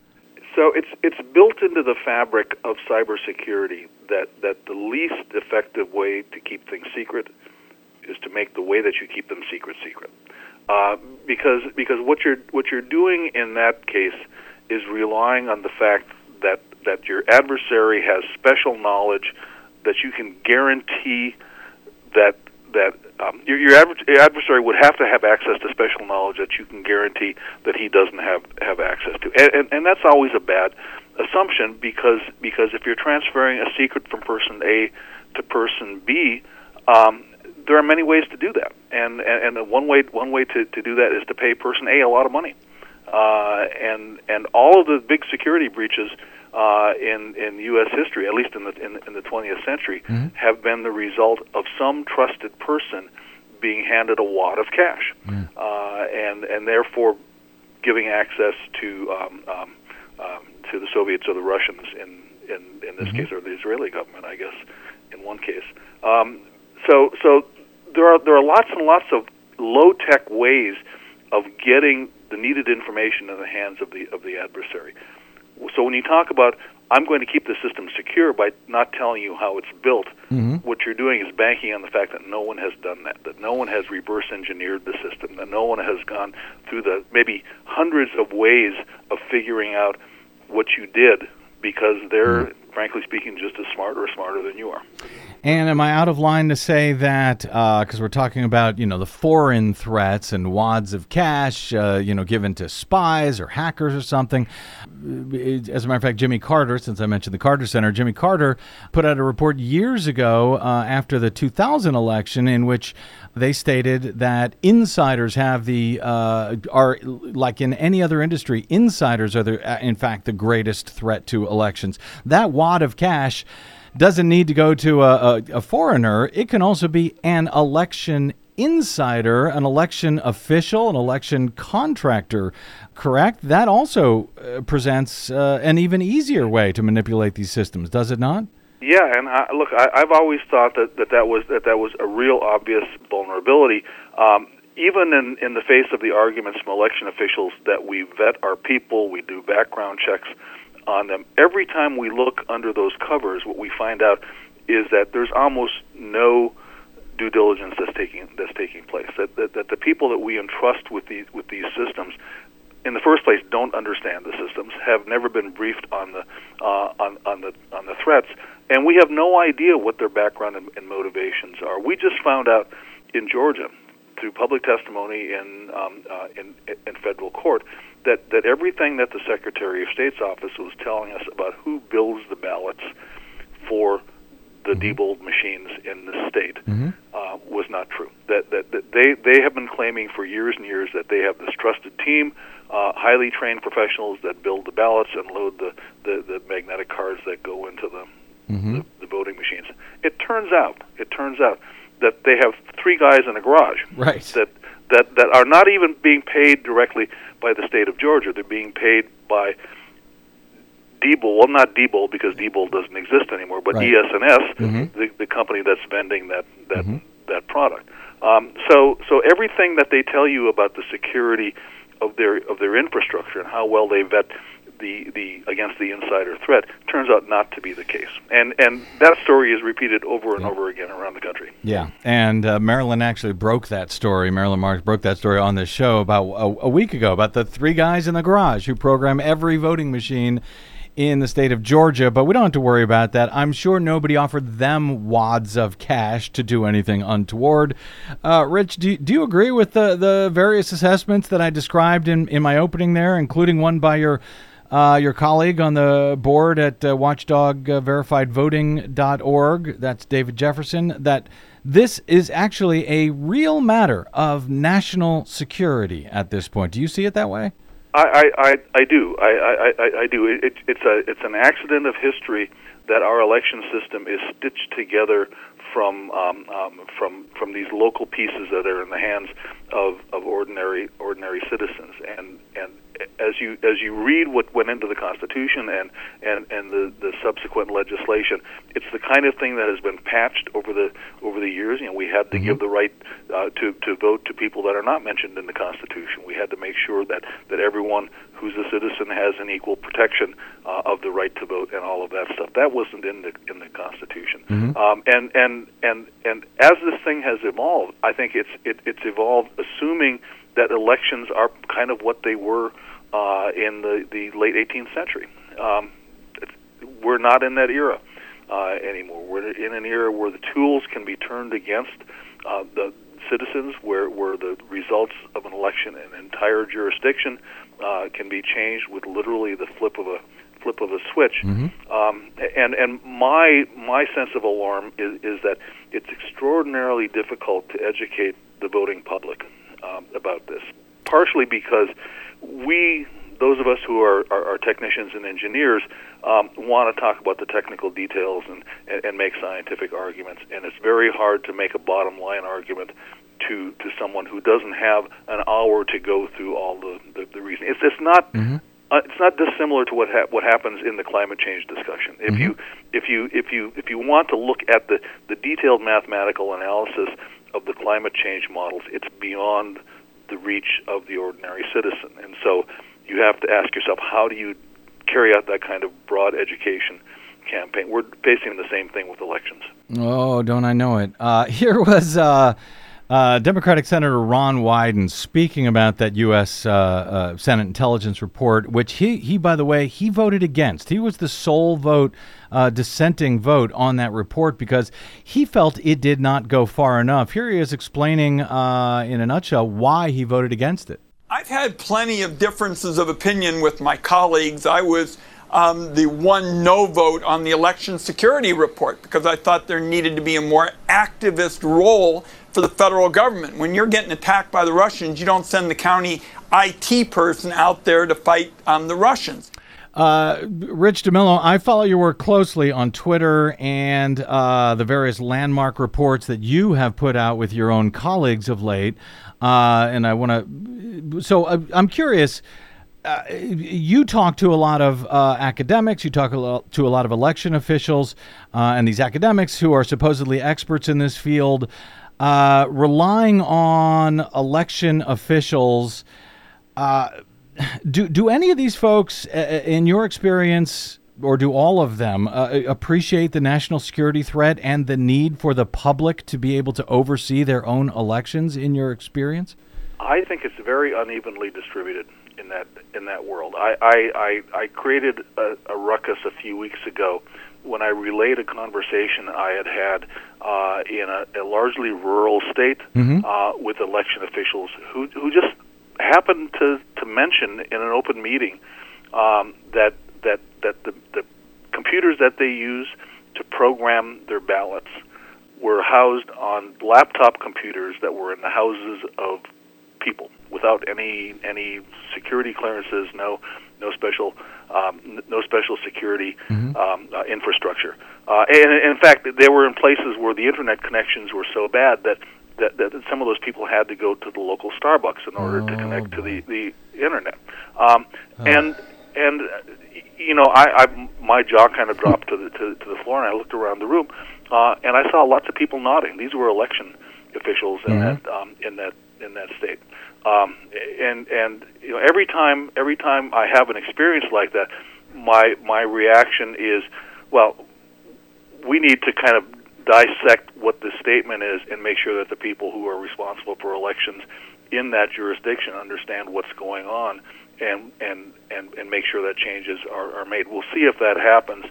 So it's it's built into the fabric of cybersecurity that that the least effective way to keep things secret is to make the way that you keep them secret secret. Uh, because because what you're what you're doing in that case is relying on the fact that that your adversary has special knowledge that you can guarantee that that um, your, your, adversary would have to have access to special knowledge that you can guarantee that he doesn't have have access to, and, and, and that's always a bad assumption because because if you're transferring a secret from person A to person B, um, there are many ways to do that, and and, and one way one way to, to do that is to pay person A a lot of money, uh, and and all of the big security breaches uh, in in U.S. history, at least in the in, in the 20th century, have been the result of some trusted person being handed a wad of cash, uh, and and therefore giving access to um, um, um, to the Soviets or the Russians in in, in this case, or the Israeli government, I guess, in one case. Um, so so there are there are lots and lots of low tech ways of getting the needed information in the hands of the of the adversary. So when you talk about I'm going to keep the system secure by not telling you how it's built, mm-hmm. what you're doing is banking on the fact that no one has done that, that no one has reverse engineered the system, that no one has gone through the maybe hundreds of ways of figuring out what you did because they're mm-hmm. Frankly speaking just as smart or smarter than you are. And am I out of line to say that because we're talking about you know the foreign threats and wads of cash, uh, you know, given to spies or hackers or something? Uh, As a matter of fact, Jimmy Carter, since I mentioned the Carter Center, Jimmy Carter put out a report years ago uh, after the 2000 election in which they stated that insiders have the uh, are like in any other industry, insiders are the, uh, in fact the greatest threat to elections. That wad of cash doesn't need to go to a, a, a foreigner. It can also be an election insider, an election official, an election contractor, correct? That also uh, presents uh, an even easier way to manipulate these systems, does it not? Yeah, and I, look, I, I've always thought that, that that was that that was a real obvious vulnerability. Um, even in, in the face of the arguments from election officials that we vet our people, we do background checks on them. Every time we look under those covers, what we find out is that there's almost no due diligence that's taking that's taking place. That, that, that the people that we entrust with these with these systems, in the first place, don't understand the systems, have never been briefed on the uh, on on the on the threats, and we have no idea what their background and, and motivations are. We just found out in Georgia through public testimony in um, uh, in in federal court that that everything that the Secretary of State's office was telling us about who builds the ballots for the mm-hmm. Diebold machines in the state mm-hmm. uh, was not true. That, that that they they have been claiming for years and years that they have this trusted team, uh, highly trained professionals that build the ballots and load the the, the magnetic cards that go into the, mm-hmm. the the voting machines. It turns out it turns out that they have three guys in a garage right. that that that are not even being paid directly by the state of Georgia. They're being paid by Diebold, well, not Diebold because Diebold doesn't exist anymore, but right. ES&S, mm-hmm. the, the company that's vending that that mm-hmm. that product. Um, so so everything that they tell you about the security of their of their infrastructure and how well they vet the, the against the insider threat turns out not to be the case, and and that story is repeated over and yeah. over again around the country. Yeah, and uh, Marilyn actually broke that story. Marilyn Marks broke that story on this show about a, a week ago about the three guys in the garage who program every voting machine in the state of Georgia, but we don't have to worry about that. I'm sure nobody offered them wads of cash to do anything untoward. Uh, Rich, do, do you agree with the, the various assessments that I described in, in my opening there, including one by your uh, your colleague on the board at uh, watchdogverifiedvoting.org, that's David Jefferson, that this is actually a real matter of national security at this point. Do you see it that way? I, I, I do. I, I, I do. It, it's a it's an accident of history that our election system is stitched together from um, um, from from these local pieces that are in the hands of, of ordinary ordinary citizens. And and as you as you read what went into the Constitution and and and the, the subsequent legislation, it's the kind of thing that has been patched over the over the years. You know, we had to mm-hmm. give the right uh, to to vote to people that are not mentioned in the Constitution. We had to make sure that that everyone who's a citizen has an equal protection uh, of the right to vote and all of that stuff. That wasn't in the in the Constitution. Mm-hmm. Um, and and and and as this thing has evolved, I think it's it, it's evolved assuming that elections are kind of what they were uh, in the the late 18th century. Um, we're not in that era uh, anymore. We're in an era where the tools can be turned against uh, the citizens, where where the results of an election in an entire jurisdiction uh, can be changed with literally the flip of a flip of a switch. Mm-hmm. Um, and and my my sense of alarm is, is that it's extraordinarily difficult to educate the voting public um, about this. Partially because we, those of us who are, are, are technicians and engineers, um, want to talk about the technical details and, and, and make scientific arguments. And it's very hard to make a bottom line argument to to someone who doesn't have an hour to go through all the the, the reasons. It's it's not. Mm-hmm. Uh, it's not dissimilar to what ha- what happens in the climate change discussion. If mm-hmm. you if you if you if you want to look at the the detailed mathematical analysis of the climate change models, it's beyond the reach of the ordinary citizen. And so you have to ask yourself, how do you carry out that kind of broad education campaign? We're facing the same thing with elections. Oh, don't I know it? Uh, here was. Uh, uh, Democratic Senator Ron Wyden speaking about that U.S. Uh, uh, Senate intelligence report, which he, he, by the way, he voted against. He was the sole vote, uh, dissenting vote on that report because he felt it did not go far enough. Here he is explaining, uh, in a nutshell, why he voted against it. I've had plenty of differences of opinion with my colleagues. I was um, the one no vote on the election security report because I thought there needed to be a more activist role for the federal government. When you're getting attacked by the Russians, you don't send the county IT person out there to fight um, the Russians. Uh, Rich DeMillo, I follow your work closely on Twitter and uh, the various landmark reports that you have put out with your own colleagues of late. Uh, and I want to, so uh, I'm curious. Uh, you talk to a lot of uh, academics, you talk a lot, to a lot of election officials, and these academics who are supposedly experts in this field, relying on election officials do do any of these folks, uh, uh, in your experience, or do all of them uh, appreciate the national security threat and the need for the public to be able to oversee their own elections? In your experience, I think it's very unevenly distributed in that in that world. I I, I, I created a, a ruckus a few weeks ago when I relayed a conversation I had had uh, in a, a largely rural state mm-hmm. uh, with election officials who who just happened to, to mention in an open meeting um, that that that the, the computers that they use to program their ballots were housed on laptop computers that were in the houses of people without any any security clearances, no no special um, no special security mm-hmm. um, uh, infrastructure. Uh, and, and in fact, they were in places where the internet connections were so bad that that, that some of those people had to go to the local Starbucks in order oh, to connect boy. to the the internet. Um, oh. And and you know, I, I my jaw kind of dropped to the to, to the floor, and I looked around the room, uh, and I saw lots of people nodding. These were election officials in mm-hmm. that um, in that in that state. Um, and and you know, every time every time I have an experience like that, my my reaction is, well, we need to kind of dissect what the statement is and make sure that the people who are responsible for elections in that jurisdiction understand what's going on and and and, and make sure that changes are, are made. We'll see if that happens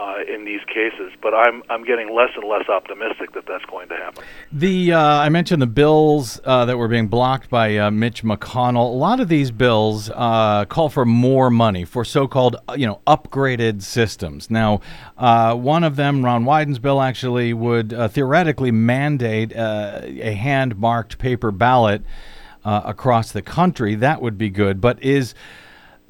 uh, in these cases, but I'm I'm getting less and less optimistic that that's going to happen. The uh, I mentioned the bills uh, that were being blocked by uh, Mitch McConnell. A lot of these bills uh, call for more money for so-called uh, you know upgraded systems. Now, one of them, Ron Wyden's bill, actually would theoretically mandate a hand-marked paper ballot across the country. That would be good, but is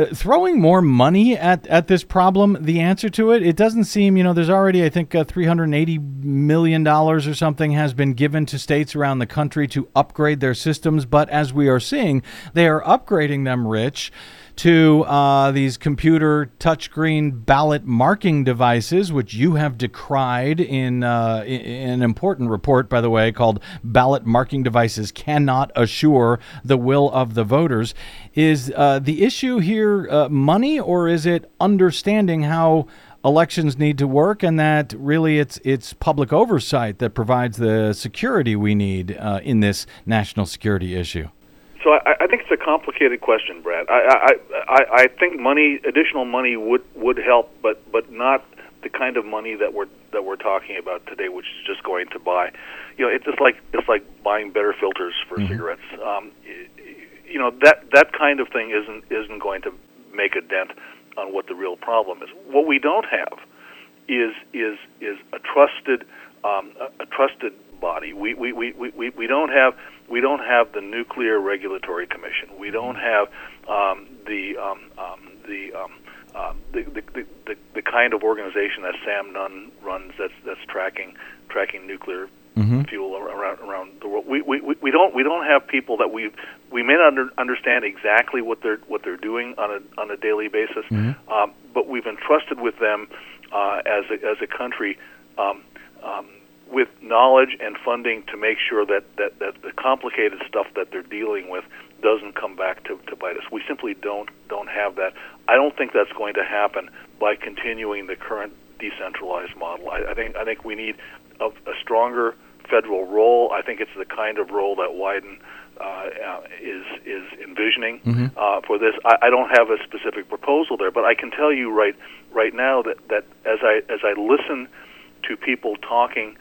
throwing more money at, at this problem the answer to it? It doesn't seem, you know, there's already, I think, uh, $380 million or something has been given to states around the country to upgrade their systems. But as we are seeing, they are upgrading them, Rich to uh, these computer touchscreen ballot marking devices, which you have decried in, uh, in, an important report, by the way, called Ballot Marking Devices Cannot Assure the Will of the Voters. Is uh, the issue here uh, money, or is it understanding how? elections need to work, and that really it's it's public oversight that provides the security we need uh, in this national security issue. So I, I think it's a complicated question, Brad. I, I I I think money, additional money would would help, but but not the kind of money that we're that we're talking about today, which is just going to buy. You know, it's just like it's like buying better filters for mm-hmm. cigarettes. Um, you know that that kind of thing isn't isn't going to make a dent on what the real problem is. What we don't have is is is a trusted um, a, a trusted body. We, we, we, we, we don't have we don't have the Nuclear Regulatory Commission. We don't have um, the um, um, the, um, uh, the, the, the the kind of organization that Sam Nunn runs that's that's tracking tracking nuclear mm-hmm. fuel around around the world. We, we we don't we don't have people that we we may not under, understand exactly what they're what they're doing on a on a daily basis, mm-hmm. um, but we've entrusted with them uh, as a, as a country. With knowledge and funding to make sure that, that, that the complicated stuff that they're dealing with doesn't come back to, to bite us. We simply don't don't have that. I don't think that's going to happen by continuing the current decentralized model. I, I think I think we need a, a stronger federal role. I think it's the kind of role that Wyden uh, uh, is is envisioning mm-hmm. uh, for this. I, I don't have a specific proposal there, but I can tell you right right now that, that as I as I listen to people talking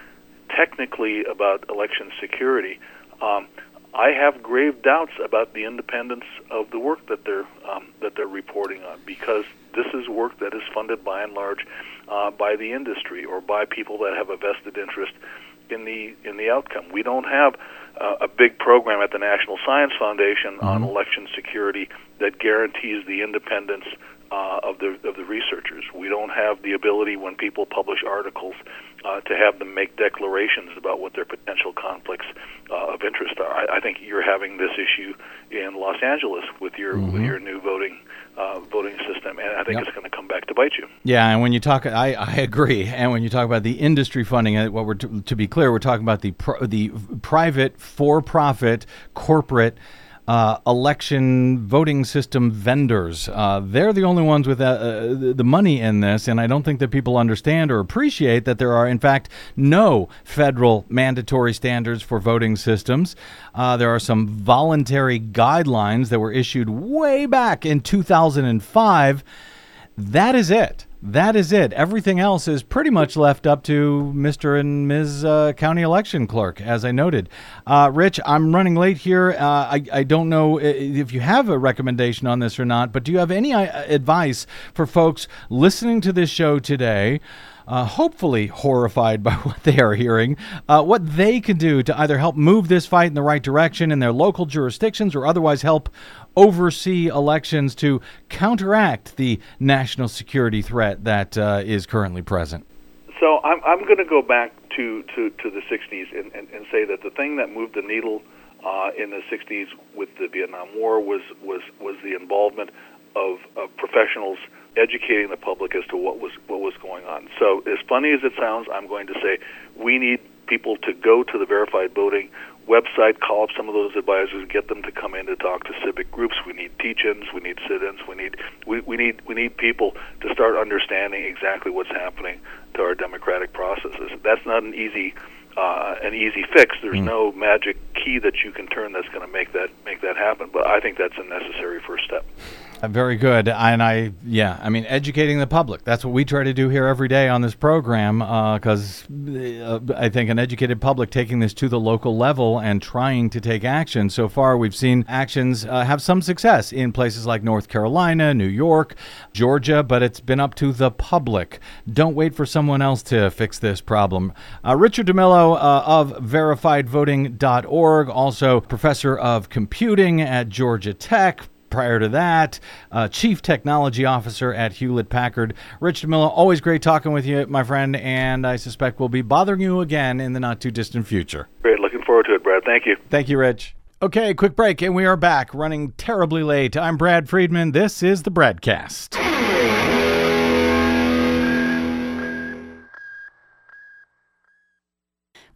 technically about election security, um, I have grave doubts about the independence of the work that they're um, that they're reporting on because this is work that is funded by and large uh, by the industry or by people that have a vested interest in the in the outcome. We don't have uh, a big program at the National Science Foundation mm-hmm. on election security that guarantees the independence uh, of the of the researchers. We don't have the ability when people publish articles uh, to have them make declarations about what their potential conflicts uh, of interest are. I, I think you're having this issue in Los Angeles with your Mm-hmm. with your new voting uh, voting system, and I think Yep. it's going to come back to bite you. Yeah, and when you talk, I, I agree. And when you talk about the industry funding, uh, what we're to, to be clear, we're talking about the pr- the private, for-profit, corporate. Uh, election voting system vendors. Uh, they're the only ones with uh, uh, the money in this, and I don't think that people understand or appreciate that there are, in fact, no federal mandatory standards for voting systems. Uh, there are some voluntary guidelines that were issued way back in 2005 that is it. That is it. Everything else is pretty much left up to Mr. and Ms. Uh, County Election Clerk, as I noted. Uh, Rich, I'm running late here. Uh, I, I don't know if you have a recommendation on this or not, but do you have any uh, advice for folks listening to this show today? Uh, hopefully horrified by what they are hearing, uh, what they can do to either help move this fight in the right direction in their local jurisdictions or otherwise help oversee elections to counteract the national security threat that uh, is currently present. So I'm I'm going to go back to, to, to the 60s and, and, and say that the thing that moved the needle uh, in the 60s with the Vietnam War was was was the involvement of, of professionals educating the public as to what was what was going on. So as funny as it sounds, I'm going to say we need people to go to the verified voting website, call up some of those advisors, get them to come in to talk to civic groups. We need teach-ins, we need sit-ins, we need we, we need we need people to start understanding exactly what's happening to our democratic processes. That's not an easy uh, an easy fix. There's no magic key that you can turn that's going to make that make that happen. But I think that's a necessary first step. Uh, Very good. And I, yeah, I mean, educating the public. That's what we try to do here every day on this program because uh, I think an educated public taking this to the local level and trying to take action. So far, we've seen actions uh, have some success in places like North Carolina, New York, Georgia, but it's been up to the public. Don't wait for someone else to fix this problem. Uh, Richard DeMillo uh, of verifiedvoting.org, also professor of computing at Georgia Tech prior to that, uh, Chief Technology Officer at Hewlett Packard. Rich DeMillo, always great talking with you, my friend, and I suspect we'll be bothering you again in the not too distant future. Great, looking forward to it, Brad. Thank you. Thank you, Rich. Okay, quick break, and we are back, running terribly late. I'm Brad Friedman. This is the BradCast.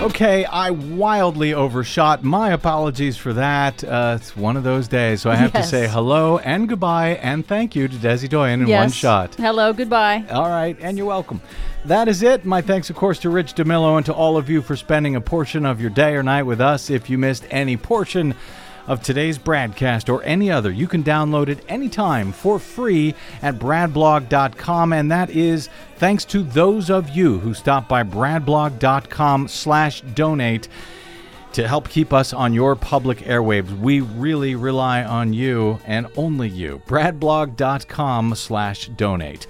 Okay, I wildly overshot. My apologies for that. Uh, it's one of those days, so I have Yes. to say hello and goodbye and thank you to Desi Doyen in one shot. Hello, goodbye. All right, and you're welcome. That is it. My thanks, of course, to Rich DeMillo and to all of you for spending a portion of your day or night with us. If you missed any portion of today's BradCast or any other, you can download it anytime for free at bradblog.com. And that is thanks to those of you who stop by bradblog.com slash donate to help keep us on your public airwaves. We really rely on you and only you. bradblog.com slash donate.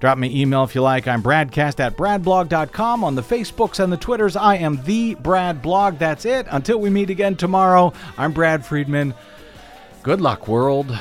Drop me email if you like. I'm BradCast at bradblog.com. On the Facebooks and the Twitters, I am the Brad Blog. That's it. Until we meet again tomorrow, I'm Brad Friedman. Good luck, world.